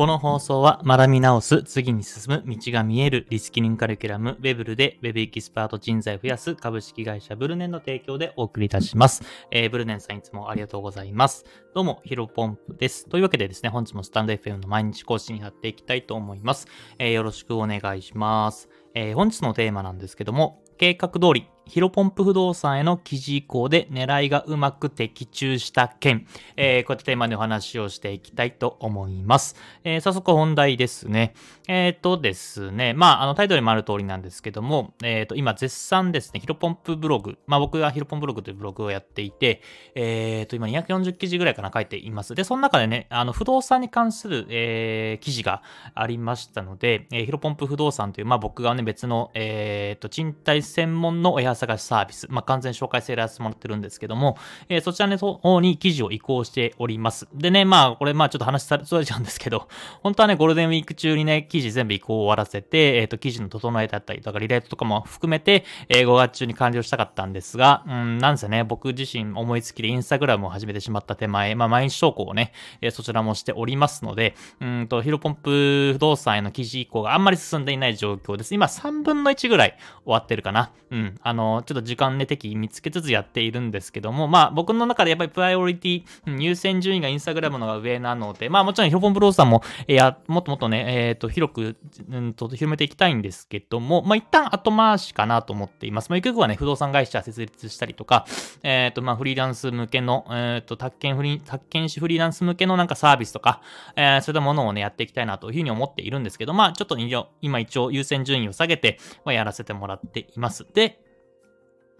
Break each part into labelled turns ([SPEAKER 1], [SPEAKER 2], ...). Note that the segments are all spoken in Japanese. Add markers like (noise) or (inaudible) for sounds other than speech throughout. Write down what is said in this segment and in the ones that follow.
[SPEAKER 1] この放送は学び直す、次に進む、道が見える、リスキリングカリキュラム、ウェブルで Web エキスパート人材を増やす株式会社ブルネンの提供でお送りいたします。えー、ブルネンさんいつもありがとうございます。どうも、ヒロポンプです。というわけでですね、本日もスタンド FM の毎日更新やっていきたいと思います。えー、よろしくお願いします。えー、本日のテーマなんですけども、計画通りヒロポンプ不動産への記事移行で狙いがうまく的中した件、えー、こういったテーマでお話をしていきたいと思います。えー、早速本題ですね。えっ、ー、とですね、まあ、あのタイトルにもある通りなんですけども、えっ、と、今絶賛ですね、ヒロポンプブログ、まあ僕がヒロポンブログというブログをやっていて、えっ、と、今240記事ぐらいかな書いています。で、その中でね、あの、不動産に関する、えー、記事がありましたので、えー、ヒロポンプ不動産という、まあ僕がね、別の、えっ、と、賃貸専門のお部屋探しサービス、まあ、完全紹介制でやらせてもらってるんですけども、えー、そちらの方に記事を移行しております。でね、まあ、これ、まあ、ちょっと話され、それちゃうんですけど、(laughs) 本当はね、ゴールデンウィーク中にね、記事全部移行を終わらせて、えっ、ー、と、記事の整えだったりとか、リレートとかも含めて、えー、5月中に完了したかったんですが、うん、なんせね、僕自身思いつきでインスタグラムを始めてしまった手前、まあ、毎日投稿をね、えー、そちらもしておりますので、うんと、ヒロポンプ不動産への記事移行があんまり進んでいない状況です。今、3分の1ぐらい終わってるかな。うん、あの、のちょっと時間ね、適見つけつつやっているんですけども、まあ僕の中でやっぱりプライオリティ、優先順位がインスタグラムのが上なので、まあもちろんヒロポンブローさんも、えや、もっともっとね、えっ、ー、と、広く、うんと、広めていきたいんですけども、まあ一旦後回しかなと思っています。まあゆくゆくはね、不動産会社設立したりとか、えっ、ー、と、まあフリーランス向けの、えっ、ー、と、宅建フリー、宅建士フリーランス向けのなんかサービスとか、えー、そういったものをね、やっていきたいなというふうに思っているんですけど、まあちょっと今一応優先順位を下げて、まあ、やらせてもらっています。で、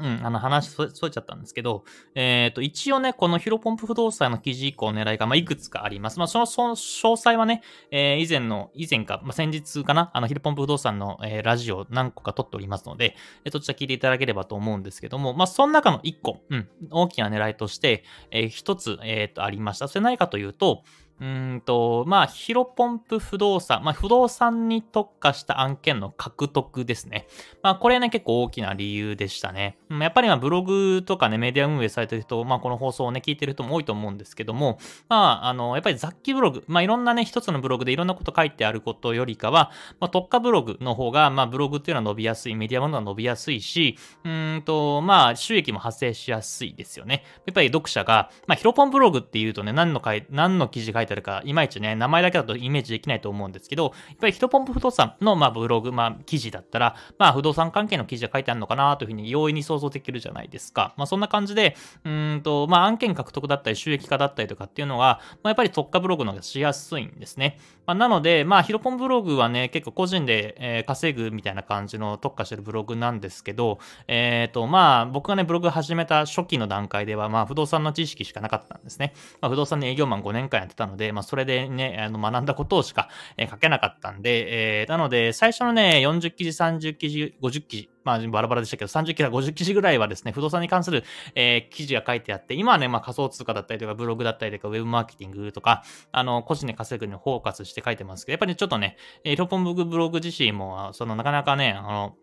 [SPEAKER 1] うん、あの話そ、それちゃったんですけど、えっ、ー、と、一応ね、このヒロポンプ不動産の記事以降狙いが、まあ、いくつかあります。まあ、その、その詳細はね、えー、以前の、以前か、まあ、先日かな、あの、ヒロポンプ不動産の、えー、ラジオ何個か撮っておりますので、えー、そちら聞いていただければと思うんですけども、まあ、その中の一個、うん、大きな狙いとして、えー、一つ、えっ、ー、と、ありました。それ何かというと、うんと、まあ、ヒロポンプ不動産、まあ、不動産に特化した案件の獲得ですね。まあ、これね、結構大きな理由でしたね。やっぱりまあ、ブログとかね、メディア運営されてる人、まあ、この放送をね、聞いてる人も多いと思うんですけども、まあ、あの、やっぱり雑記ブログ、まあ、いろんなね、一つのブログでいろんなこと書いてあることよりかは、まあ、特化ブログの方が、まあ、ブログっていうのは伸びやすい、メディアものは伸びやすいし、うんと、まあ、収益も発生しやすいですよね。やっぱり読者が、まあ、ヒロポンブログっていうとね、何の書い、何の記事書いてあるか、いまいちね、ね、名前だけだとイメージできないと思うんですけど、やっぱりヒトポンプ不動産の、まあ、ブログ、まあ、記事だったら、まあ、不動産関係の記事が書いてあるのかなというふうに容易に想像できるじゃないですか。まあ、そんな感じで、うんと、まあ、案件獲得だったり収益化だったりとかっていうのは、まあ、やっぱり特化ブログの方がしやすいんですね。まあ、なので、まあ、ヒロポンブログはね、結構個人で、えー、稼ぐみたいな感じの特化してるブログなんですけど、えっ、ー、と、まあ、僕がね、ブログ始めた初期の段階では、まあ、不動産の知識しかなかったんですね。まあ、不動産の営業マン5年間やってたので、でまあ、それでね、あの学んだことをしか、え、書けなかったんで、えー、なので、最初のね、40記事、30記事、50記事、まあ、バラバラでしたけど、30記事50記事ぐらいはですね、不動産に関する、えー、記事が書いてあって、今はね、まあ、仮想通貨だったりとか、ブログだったりとか、ウェブマーケティングとか、あの、個人で稼ぐにフォーカスして書いてますけど、やっぱりちょっとね、えー、ロポンブログ自身も、その、なかなかね、あの、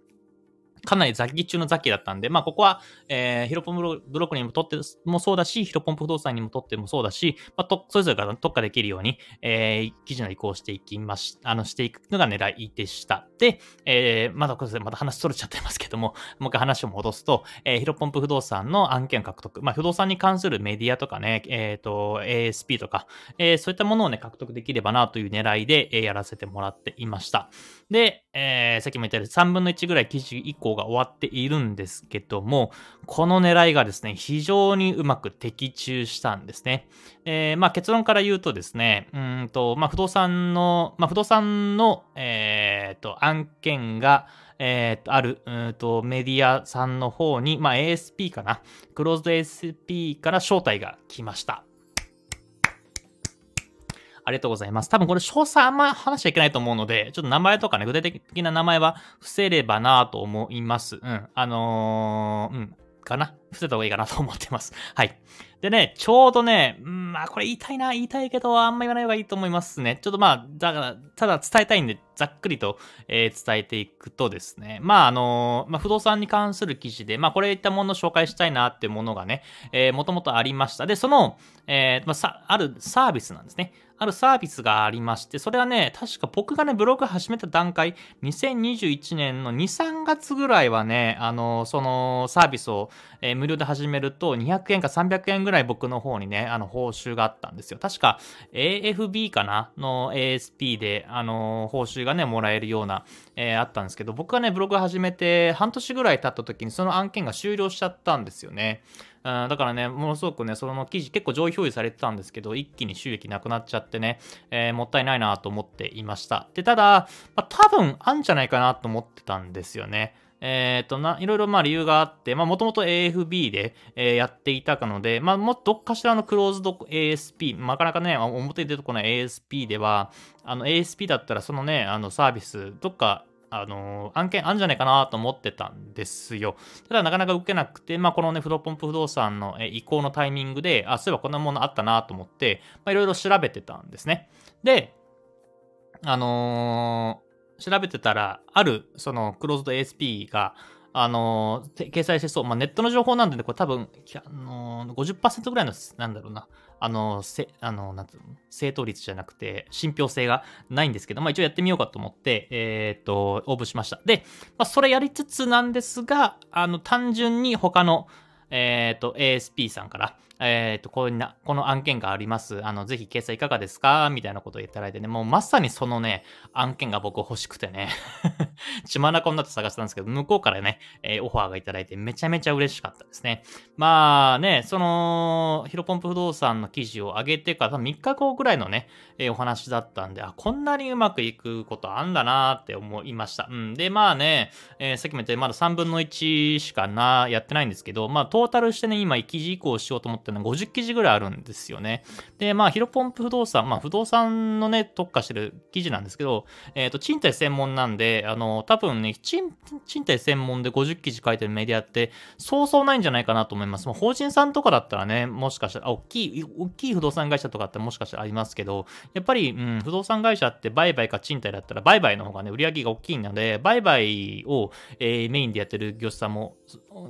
[SPEAKER 1] かなり雑記中の雑記だったんで、まあ、ここは、えー、ヒロポンブロックにもとってもそうだし、ヒロポン不動産にもとってもそうだし、まあ、と、それぞれが特化できるように、えー、記事の移行していきまし、あの、していくのが狙いでした。で、えー、まだこれまた話取れちゃってますけども、(laughs) もう一回話を戻すと、えー、ヒロポンプ不動産の案件獲得、まあ、不動産に関するメディアとかね、えっ、ー、と、ASP とか、えー、そういったものをね、獲得できればなという狙いで、えー、やらせてもらっていました。で、えー、さっきも言ったように3分の1ぐらい記事移行が終わっているんですけども、この狙いがですね、非常にうまく的中したんですね。えー、まあ結論から言うとですね、うんと、まあ不動産の、まあ不動産の、えー、と、案件が、えー、と、ある、うんと、メディアさんの方に、まあ ASP かな、クローズド ASP から招待が来ました。ありがとうございます。多分これ詳細あんま話しちゃいけないと思うので、ちょっと名前とかね、具体的な名前は伏せればなと思います。うん。あのー、うん。かな伏せた方がいいかなと思ってます。(laughs) はい。でね、ちょうどね、うんまあこれ言いたいな、言いたいけど、あんま言わない方がいいと思いますね。ちょっとまあ、だから、ただ伝えたいんでざっくりと、えー、伝えていくとですね、まあ、あのまあ、不動産に関する記事で、まあ、これいったものを紹介したいなっていうものがね、えー、もともとありました。で、その、えー、まあ、さ、あるサービスなんですね。あるサービスがありまして、それはね、確か僕がね、ブログ始めた段階、2021年の2、3月ぐらいはね、あの、そのサービスを、えー、無料で始めると、200円か300円ぐらい僕の方にね、あの、報酬があったんですよ。確か、AFB かなの ASP で、あの、報酬がね、もらえるような、えー、あったんですけど、僕がね、ブログ始めて半年ぐらい経った時にその案件が終了しちゃったんですよね。んだからね、ものすごくね、その記事結構上位表示されてたんですけど、一気に収益なくなっちゃってね、えー、もったいないなと思っていました。で、ただ、まあ、多分あんじゃないかなと思ってたんですよね。えっ、ー、と、な、いろいろまあ理由があって、まあもともと AFB で、えー、やっていたかので、まあもっとどっかしらのクローズド ASP、なかなかね、表に出てこない ASP では、あの ASP だったらそのね、あのサービス、どっかあのー、案件あるんじゃないかなと思ってたんですよ。ただなかなか受けなくて、まあ、このね、フロポンプ不動産の移行のタイミングで、あ、そういえばこんなものあったなと思って、まあ、いろいろ調べてたんですね。で、あのー、調べてたら、ある、その、クローズド ASP が、あのー、掲載してそう、まあ、ネットの情報なんでね、これ多分、あのー、50%ぐらいの、なんだろうな、あの、せ、あの、なんつうの、正当率じゃなくて、信憑性がないんですけど、まあ一応やってみようかと思って、えー、っと、応募しました。で、まあそれやりつつなんですが、あの、単純に他の、えー、と、ASP さんから、えっ、ー、と、こうな、この案件があります。あの、ぜひ掲載いかがですか？みたいなことを言っていただいてね、もうまさにそのね、案件が僕欲しくてね、(laughs) 血まなこになって探したんですけど、向こうからね、えー、オファーがいただいてめちゃめちゃ嬉しかったですね。まあね、その、ヒロポンプ不動産の記事を上げてから3日後ぐらいのね、えー、お話だったんで、あ、こんなにうまくいくことあんだなって思いました。うん。で、まあね、えー、さっきも言ったようにまだ3分の1しかな、やってないんですけど、まあトータルしてね、今記事移行しようと思ってってのは50記事ぐらいあるんですよね。で、まあ、ヒロポンプ不動産、まあ、不動産のね、特化してる記事なんですけど、えっ、ー、と、賃貸専門なんで、あの、多分ね、賃貸専門で50記事書いてるメディアって、そうそうないんじゃないかなと思います。もう法人さんとかだったらね、もしかしたら、大きい、大きい不動産会社とかってもしかしたらありますけど、やっぱり、うん、不動産会社って売買か賃貸だったら、売買の方がね、売り上げが大きいので、売買を、えー、メインでやってる業者さんも、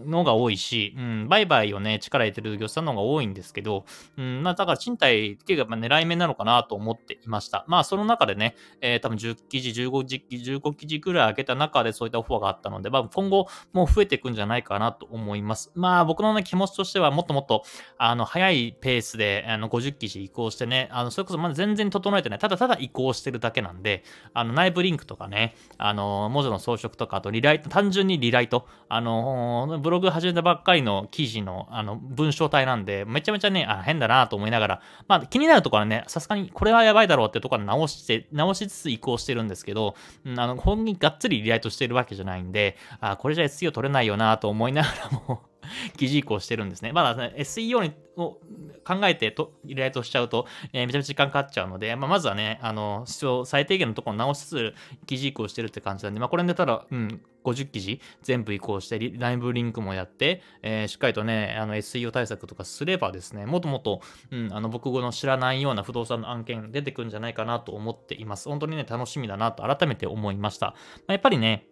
[SPEAKER 1] のが多いし、うん、売買をね、力入れてる業者さんの方が多いんですけど、うん、まあ、だから賃貸っていうか、まあ、狙い目なのかなと思っていました。まあ、その中でね、えー、多分10記事、15記事、15記事くらい開けた中でそういったオファーがあったので、まあ、今後もう増えていくんじゃないかなと思います。まあ、僕のね、気持ちとしてはもっともっと、あの、早いペースで、あの、50記事移行してね、あの、それこそまだ全然整えてない。ただただ移行してるだけなんで、あの、内部リンクとかね、あの、文字の装飾とか、あとリライト、単純にリライト、あの、ブログ始めたばっかりの記事の、あの、文章体なんで、めちゃめちゃね、あ、変だなと思いながら、まあ、気になるところはね、さすがにこれはやばいだろうってところは直して、直しつつ移行してるんですけど、うん、あの、本にがっつりリライトしてるわけじゃないんで、あ、これじゃ SEO 取れないよなと思いながらも (laughs) 記事移行してるんですね。まだ、ね、SEO にを考えてとリライトしちゃうと、えー、めちゃめちゃ時間かかっちゃうので、まあ、まずはね、あの、最低限のところを直しつつ記事移行してるって感じなんで、まあ、これでただ、うん、50記事全部移行して、ライブリンクもやって、えー、しっかりとね、あの SEO 対策とかすればですね、もっともっと、うん、あの僕の知らないような不動産の案件出てくるんじゃないかなと思っています。本当にね、楽しみだなと改めて思いました。まあ、やっぱりね、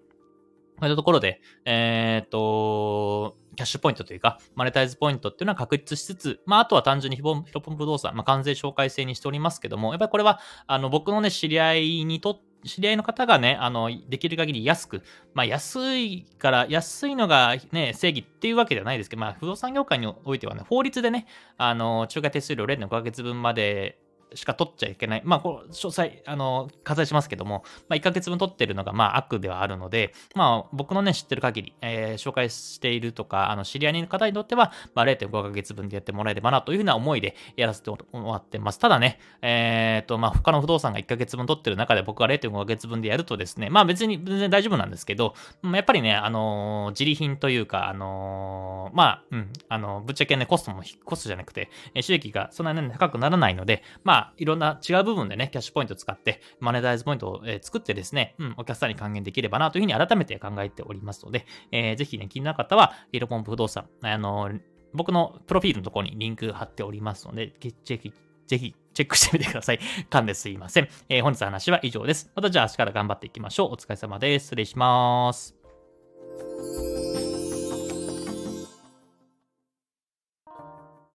[SPEAKER 1] こういったところで、えー、っと、キャッシュポイントというか、マネタイズポイントっていうのは確立しつつ、まあ、あとは単純にヒロポン不動産、まあ、関税紹介制にしておりますけども、やっぱりこれは、あの、僕のね、知り合いにとって、知り合いの方がね、あの、できる限り安く、まあ安いから、安いのがね、正義っていうわけではないですけど、まあ不動産業界においてはね、法律でね、あの、仲介手数料0.5ヶ月分までしか取っちゃいけない。まあ、こう、詳細、あの、割愛しますけども、まあ、1ヶ月分取ってるのが、まあ、悪ではあるので、まあ、僕のね、知ってる限り、えー、紹介しているとか、あの、知り合いの方にとっては、まあ、0.5ヶ月分でやってもらえればな、というふうな思いでやらせてもらってます。ただね、えっ、ー、と、まあ、他の不動産が1ヶ月分取ってる中で僕が0.5ヶ月分でやるとですね、まあ、別に全然大丈夫なんですけど、やっぱりね、あのー、自利品というか、あのー、まあ、うん、あの、ぶっちゃけね、コストも、コストじゃなくて、収益がそんなに、高くならないので、まあ、いろんな違う部分でね、キャッシュポイントを使って、マネタイズポイントを、え作ってですね、うん、お客さんに還元できればなというふうに改めて考えておりますので、えー、ぜひね、気になる方は、ヒロポンプ不動産、あの僕のプロフィールのところにリンク貼っておりますので、ぜひぜひチェックしてみてください。(laughs) 噛んですいません。えー、本日の話は以上です。またじゃあ明日から頑張っていきましょう。お疲れ様です。失礼します。